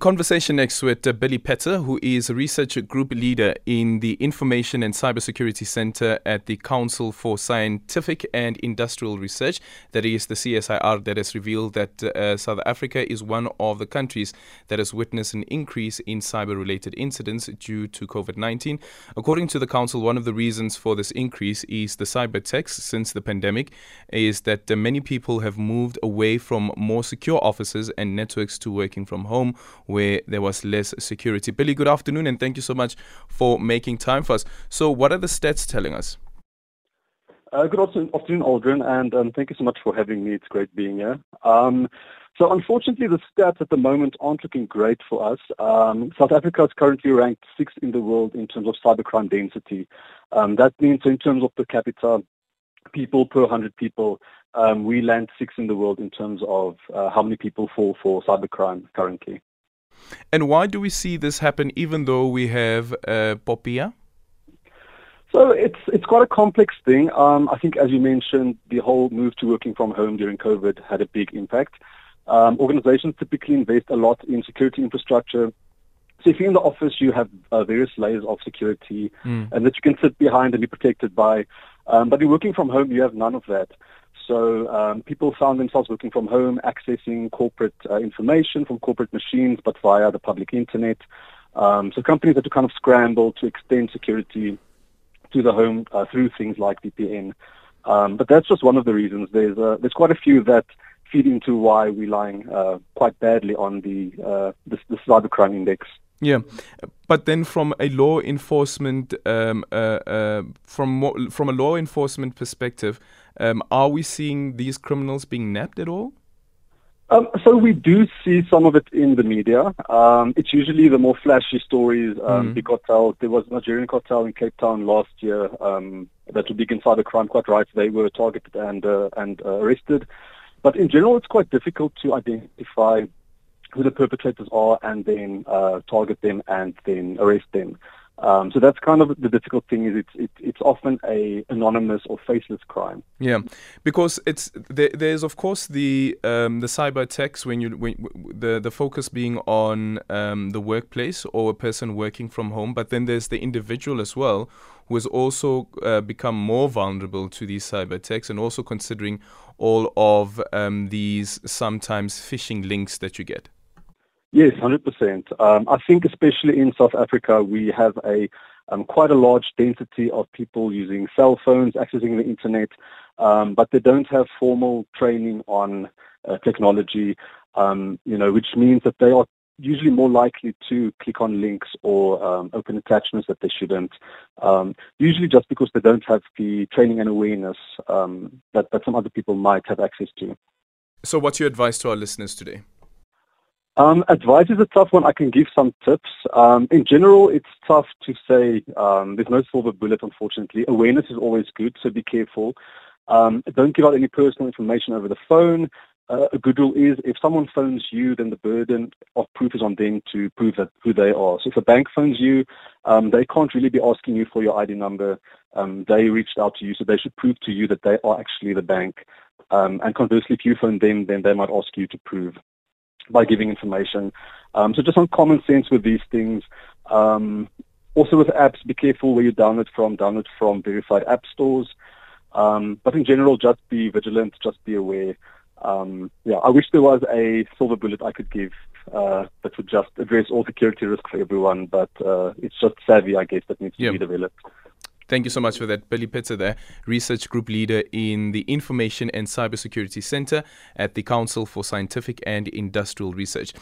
Conversation next with uh, Billy Petzer, who is a research group leader in the Information and Cybersecurity Center at the Council for Scientific and Industrial Research. That is the CSIR that has revealed that uh, South Africa is one of the countries that has witnessed an increase in cyber related incidents due to COVID 19. According to the Council, one of the reasons for this increase is the cyber attacks since the pandemic, is that uh, many people have moved away from more secure offices and networks to working from home where there was less security. Billy, good afternoon, and thank you so much for making time for us. So, what are the stats telling us? Uh, good afternoon, Aldrin, and um, thank you so much for having me. It's great being here. Um, so, unfortunately, the stats at the moment aren't looking great for us. Um, South Africa is currently ranked sixth in the world in terms of cybercrime density. Um, that means, in terms of per capita, people per 100 people, um, we land sixth in the world in terms of uh, how many people fall for cybercrime currently. And why do we see this happen even though we have uh, POPIA? So it's it's quite a complex thing. Um, I think, as you mentioned, the whole move to working from home during COVID had a big impact. Um, organizations typically invest a lot in security infrastructure. So if you're in the office, you have uh, various layers of security mm. and that you can sit behind and be protected by. Um, but you're working from home, you have none of that. So um, people found themselves working from home, accessing corporate uh, information from corporate machines, but via the public internet. Um, so companies had to kind of scramble to extend security to the home uh, through things like VPN. Um, but that's just one of the reasons. There's uh, there's quite a few that feed into why we're lying uh, quite badly on the, uh, the the cybercrime index. Yeah, but then from a law enforcement um, uh, uh, from from a law enforcement perspective, um, are we seeing these criminals being nabbed at all? Um, so we do see some of it in the media. Um, it's usually the more flashy stories. Um, mm. The cartel, there was a Nigerian cartel in Cape Town last year um, that were big in cybercrime. Quite right, they were targeted and uh, and uh, arrested. But in general, it's quite difficult to identify who the perpetrators are and then uh, target them and then arrest them. Um, so that's kind of the difficult thing is it's it, it's often a anonymous or faceless crime. Yeah, because it's there, there's of course the um, the cyber attacks when you when the the focus being on um, the workplace or a person working from home, but then there's the individual as well who has also uh, become more vulnerable to these cyber attacks, and also considering all of um, these sometimes phishing links that you get. Yes, 100%. Um, I think especially in South Africa, we have a um, quite a large density of people using cell phones, accessing the internet, um, but they don't have formal training on uh, technology, um, you know, which means that they are usually more likely to click on links or um, open attachments that they shouldn't, um, usually just because they don't have the training and awareness that, that some other people might have access to. So what's your advice to our listeners today? Um, advice is a tough one. I can give some tips. Um, in general, it's tough to say. Um, there's no silver bullet, unfortunately. Awareness is always good, so be careful. Um, don't give out any personal information over the phone. Uh, a good rule is if someone phones you, then the burden of proof is on them to prove that who they are. So if a bank phones you, um, they can't really be asking you for your ID number. Um, they reached out to you, so they should prove to you that they are actually the bank. and conversely, if you phone them, then they might ask you to prove by giving information. Um, so just on common sense with these things. Um, also with apps, be careful where you download from. Download from verified app stores. Um, but in general, just be vigilant. Just be aware. Um, yeah, I wish there was a silver bullet I could give uh, that would just address all security risks for everyone. But uh, it's just savvy, I guess, that needs to be developed. Thank you so much for that, Billy Petzer, there, research group leader in the Information and Cybersecurity Center at the Council for Scientific and Industrial Research.